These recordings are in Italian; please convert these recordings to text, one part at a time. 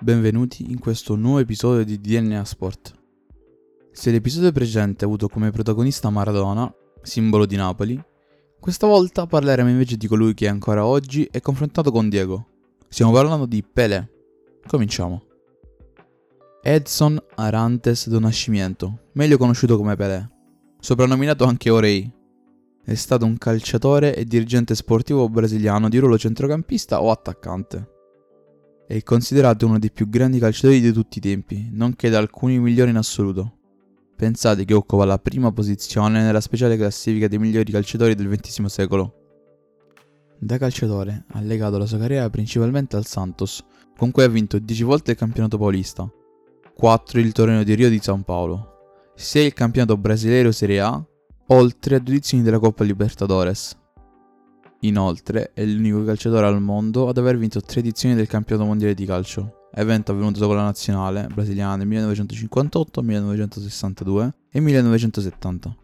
Benvenuti in questo nuovo episodio di DNA Sport. Se l'episodio precedente ha avuto come protagonista Maradona, simbolo di Napoli, questa volta parleremo invece di colui che ancora oggi è confrontato con Diego. Stiamo parlando di Pelé. Cominciamo. Edson Arantes do Nascimento, meglio conosciuto come Pelé, soprannominato anche Orei. È stato un calciatore e dirigente sportivo brasiliano di ruolo centrocampista o attaccante. È considerato uno dei più grandi calciatori di tutti i tempi, nonché da alcuni migliori in assoluto. Pensate che occupa la prima posizione nella speciale classifica dei migliori calciatori del XX secolo. Da calciatore ha legato la sua carriera principalmente al Santos, con cui ha vinto 10 volte il campionato paulista, 4 il torneo di Rio di San Paolo, 6 il campionato brasileiro Serie A, oltre a due edizioni della Coppa Libertadores. Inoltre è l'unico calciatore al mondo ad aver vinto tre edizioni del campionato mondiale di calcio, evento avvenuto con la nazionale brasiliana nel 1958, 1962 e 1970.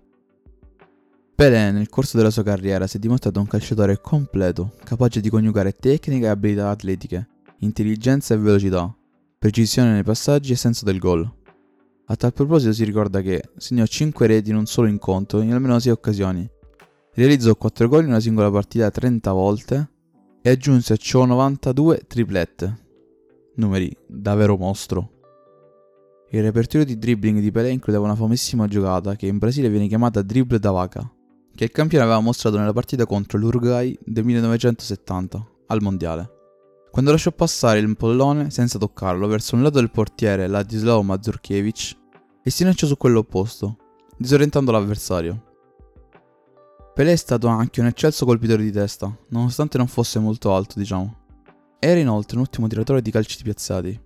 Pelé nel corso della sua carriera si è dimostrato un calciatore completo, capace di coniugare tecnica e abilità atletiche, intelligenza e velocità, precisione nei passaggi e senso del gol. A tal proposito si ricorda che segnò 5 reti in un solo incontro in almeno 6 occasioni, realizzò 4 gol in una singola partita 30 volte e aggiunse a ciò 92 triplette. Numeri davvero mostro. Il repertorio di dribbling di Pelé includeva una famosissima giocata che in Brasile viene chiamata dribble da vaca, che il campione aveva mostrato nella partita contro l'Uruguay del 1970 al mondiale. Quando lasciò passare il pollone senza toccarlo verso un lato del portiere Ladislao Mazurkiewicz e si lanciò su quello opposto, disorientando l'avversario. Pelé è stato anche un eccelso colpitore di testa, nonostante non fosse molto alto, diciamo. Era inoltre un ottimo tiratore di calci piazzati.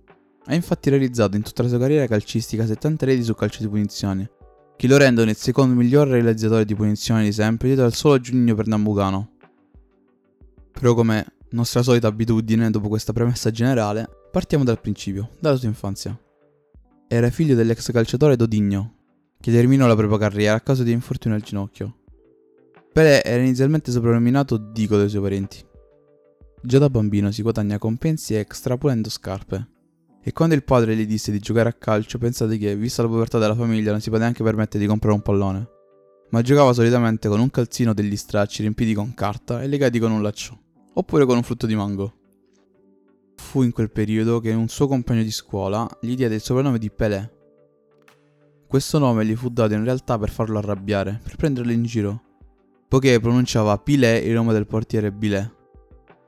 Ha infatti realizzato in tutta la sua carriera calcistica 70 reti su calcio di punizioni, che lo rendono il secondo miglior realizzatore di punizioni di sempre dietro al solo Giugno Pernambucano. Però come nostra solita abitudine, dopo questa premessa generale, partiamo dal principio, dalla sua infanzia. Era figlio dell'ex calciatore Dodigno, che terminò la propria carriera a causa di infortunio al ginocchio. Pelé era inizialmente soprannominato Dico dai suoi parenti. Già da bambino si guadagna compensi extra pulendo scarpe. E quando il padre gli disse di giocare a calcio, pensate che, vista la povertà della famiglia, non si poteva neanche permettere di comprare un pallone. Ma giocava solitamente con un calzino degli stracci riempiti con carta e legati con un laccio, oppure con un frutto di mango. Fu in quel periodo che un suo compagno di scuola gli diede il soprannome di Pelé. Questo nome gli fu dato in realtà per farlo arrabbiare, per prenderlo in giro, poiché pronunciava Pilé il nome del portiere Bilé.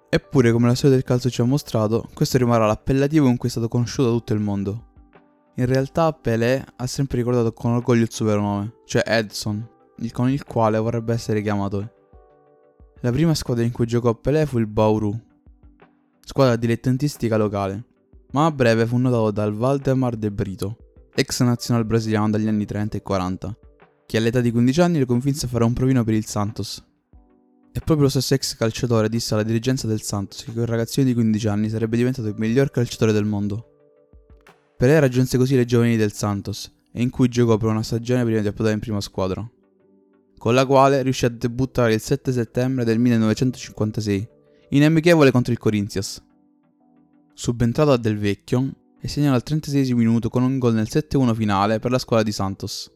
Eppure, come la storia del calcio ci ha mostrato, questo rimarrà l'appellativo con cui è stato conosciuto da tutto il mondo. In realtà Pelé ha sempre ricordato con orgoglio il suo vero nome, cioè Edson, il con il quale vorrebbe essere chiamato. La prima squadra in cui giocò Pelé fu il Bauru, squadra dilettantistica locale, ma a breve fu notato dal Valdemar de Brito, ex nazionale brasiliano dagli anni 30 e 40, che all'età di 15 anni lo convinse a fare un provino per il Santos. E proprio lo stesso ex calciatore disse alla dirigenza del Santos che quel ragazzino di 15 anni sarebbe diventato il miglior calciatore del mondo. Pelé raggiunse così le giovani del Santos, e in cui giocò per una stagione prima di approdare in prima squadra, con la quale riuscì a debuttare il 7 settembre del 1956, in amichevole contro il Corinthians. Subentrato a Del Vecchio, e segnò al 36 minuto con un gol nel 7-1 finale per la squadra di Santos.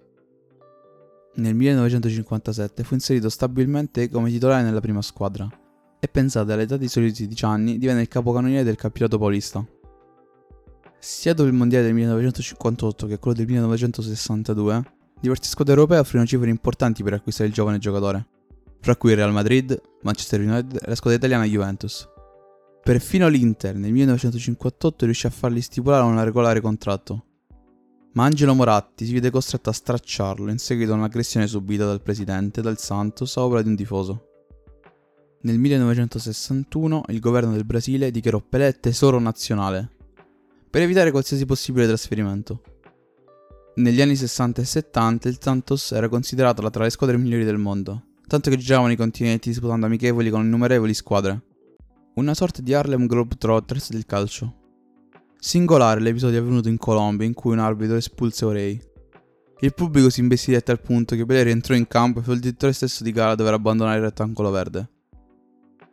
Nel 1957 fu inserito stabilmente come titolare nella prima squadra e pensate all'età di soli 16 anni divenne il capocannoniere del campionato paulista. Sia dopo il mondiale del 1958 che quello del 1962, diverse squadre europee offrirono cifre importanti per acquistare il giovane giocatore, fra cui il Real Madrid, Manchester United e la squadra italiana Juventus. Perfino l'Inter nel 1958 riuscì a fargli stipulare un regolare contratto, ma Angelo Moratti si vide costretto a stracciarlo in seguito a un'aggressione subita dal presidente dal Santos a opera di un tifoso. Nel 1961 il governo del Brasile dichiarò Pelé tesoro nazionale, per evitare qualsiasi possibile trasferimento. Negli anni 60 e 70 il Santos era considerato tra le squadre migliori del mondo, tanto che giocavano i continenti disputando amichevoli con innumerevoli squadre. Una sorta di Harlem Globetrotters del calcio. Singolare l'episodio avvenuto in Colombia in cui un arbitro espulse Orei. Il pubblico si imbestì a tal punto che Pelé rientrò in campo e fu il direttore stesso di gara a dover abbandonare il rettangolo verde.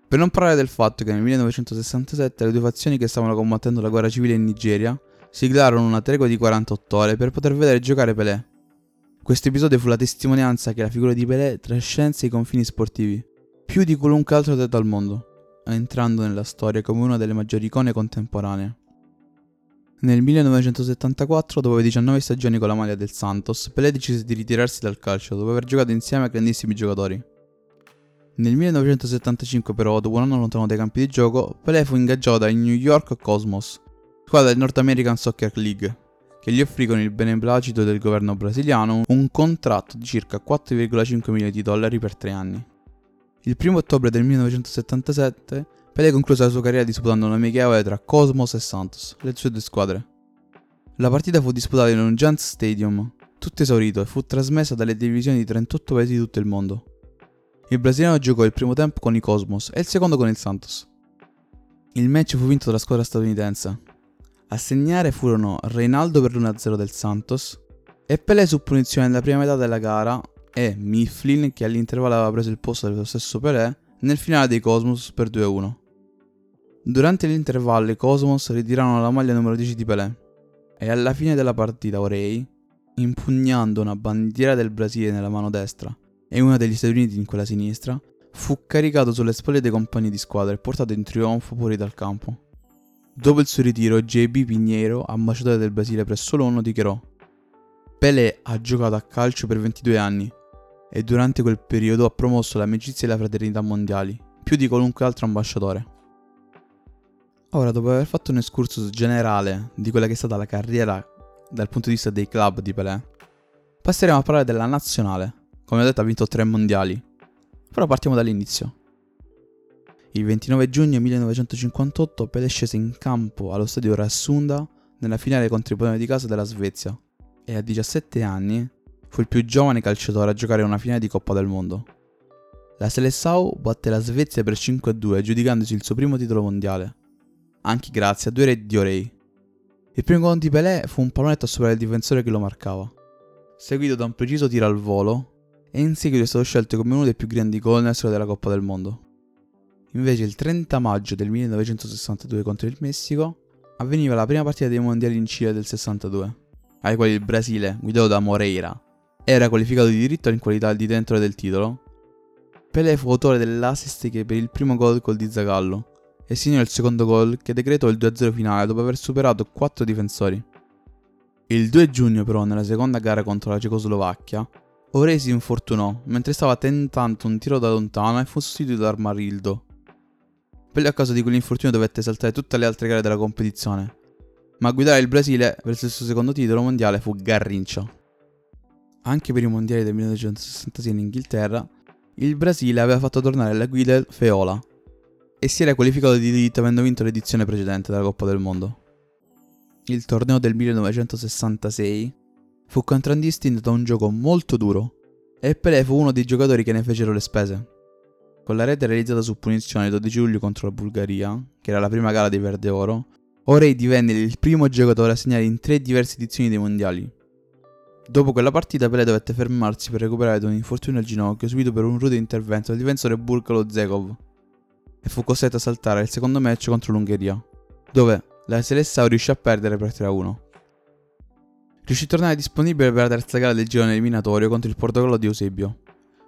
Per non parlare del fatto che nel 1967 le due fazioni che stavano combattendo la guerra civile in Nigeria siglarono una tregua di 48 ore per poter vedere giocare Pelé. Questo episodio fu la testimonianza che la figura di Pelé trascense i confini sportivi, più di qualunque altro atleta al mondo, entrando nella storia come una delle maggiori icone contemporanee. Nel 1974, dopo 19 stagioni con la maglia del Santos, Pelé decise di ritirarsi dal calcio dopo aver giocato insieme a grandissimi giocatori. Nel 1975 però, dopo un anno lontano dai campi di gioco, Pelé fu ingaggiato dai New York Cosmos, squadra del North American Soccer League, che gli offrì con il beneplacito del governo brasiliano un contratto di circa 4,5 milioni di dollari per tre anni. Il 1 ottobre del 1977 Pelé concluse la sua carriera disputando un amichevole tra Cosmos e Santos, le sue due squadre. La partita fu disputata in un Giants Stadium, tutto esaurito, e fu trasmessa dalle televisioni di 38 paesi di tutto il mondo. Il brasiliano giocò il primo tempo con i Cosmos e il secondo con il Santos. Il match fu vinto dalla squadra statunitense. A segnare furono Reinaldo per l'1-0 del Santos e Pelé su punizione nella prima metà della gara e Mifflin che all'intervallo aveva preso il posto dello stesso Pelé nel finale dei Cosmos per 2-1. Durante l'intervallo i Cosmos ritirarono la maglia numero 10 di Pelé e alla fine della partita Orei, impugnando una bandiera del Brasile nella mano destra e una degli Stati Uniti in quella sinistra, fu caricato sulle spalle dei compagni di squadra e portato in trionfo fuori dal campo. Dopo il suo ritiro, JB Pinheiro, ambasciatore del Brasile presso l'ONU, dichiarò Pelé ha giocato a calcio per 22 anni e durante quel periodo ha promosso l'amicizia e la fraternità mondiali, più di qualunque altro ambasciatore. Ora, dopo aver fatto un excursus generale di quella che è stata la carriera dal punto di vista dei club di Pelé, passeremo a parlare della nazionale, come ho detto ha vinto tre mondiali. Però partiamo dall'inizio. Il 29 giugno 1958 Pelé scese in campo allo stadio Rassunda nella finale contro i padroni di casa della Svezia e a 17 anni fu il più giovane calciatore a giocare una finale di Coppa del Mondo. La Seleção batte la Svezia per 5-2 giudicandosi il suo primo titolo mondiale, anche grazie a due reti di Orei. Il primo gol di Pelé fu un pallonetto a superare il difensore che lo marcava, seguito da un preciso tiro al volo e in seguito è stato scelto come uno dei più grandi gol nella storia della Coppa del Mondo. Invece il 30 maggio del 1962 contro il Messico avveniva la prima partita dei mondiali in Cile del 62, ai quali il Brasile, guidato da Moreira, era qualificato di diritto in qualità di detentore del titolo. Pelé fu autore dell'assist che per il primo gol col di Zagallo e segnò il secondo gol che decretò il 2-0 finale dopo aver superato 4 difensori. Il 2 giugno però nella seconda gara contro la Cecoslovacchia Orei si infortunò mentre stava tentando un tiro da lontano e fu sostituito da Armarildo. Pelé a causa di quell'infortunio dovette saltare tutte le altre gare della competizione, ma a guidare il Brasile verso il suo secondo titolo mondiale fu Garrincha. Anche per i mondiali del 1966 in Inghilterra, il Brasile aveva fatto tornare alla guida Feola e si era qualificato di diritto avendo vinto l'edizione precedente della Coppa del Mondo. Il torneo del 1966 fu contraddistinto da un gioco molto duro e Pelé fu uno dei giocatori che ne fecero le spese. Con la rete realizzata su punizione il 12 luglio contro la Bulgaria, che era la prima gara dei Verde Oro, Orei divenne il primo giocatore a segnare in tre diverse edizioni dei mondiali. Dopo quella partita Pelé dovette fermarsi per recuperare da un infortunio al ginocchio subito per un rude intervento del difensore Burkalo Zekov e fu costretto a saltare il secondo match contro l'Ungheria, dove la Seleção riuscì a perdere per 3-1 riuscì a tornare disponibile per la terza gara del girone eliminatorio contro il Portogallo di Eusebio,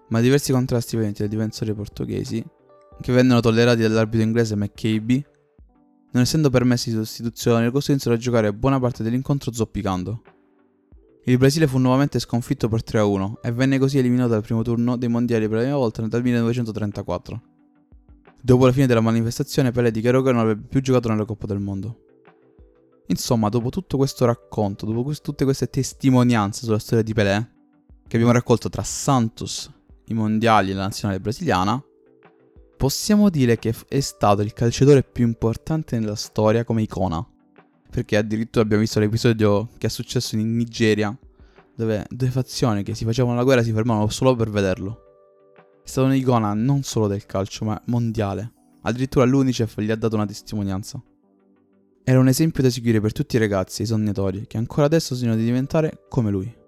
ma diversi contrasti provenienti dai difensori portoghesi, che vennero tollerati dall'arbitro inglese McCabe, non essendo permessi di sostituzione, lo costrinsero a giocare buona parte dell'incontro zoppicando. Il Brasile fu nuovamente sconfitto per 3-1 e venne così eliminato dal primo turno dei mondiali per la prima volta dal 1934. Dopo la fine della manifestazione, Pelé dichiarò che non avrebbe più giocato nella Coppa del Mondo. Insomma, dopo tutto questo racconto, dopo quest- tutte queste testimonianze sulla storia di Pelé, che abbiamo raccolto tra Santos, i mondiali e la nazionale brasiliana, possiamo dire che è stato il calciatore più importante nella storia come icona. Perché addirittura abbiamo visto l'episodio che è successo in Nigeria, dove due fazioni che si facevano la guerra si fermavano solo per vederlo. È stata un'icona non solo del calcio, ma mondiale. Addirittura l'Unicef gli ha dato una testimonianza. Era un esempio da seguire per tutti i ragazzi e i sognatori che ancora adesso sognano di diventare come lui.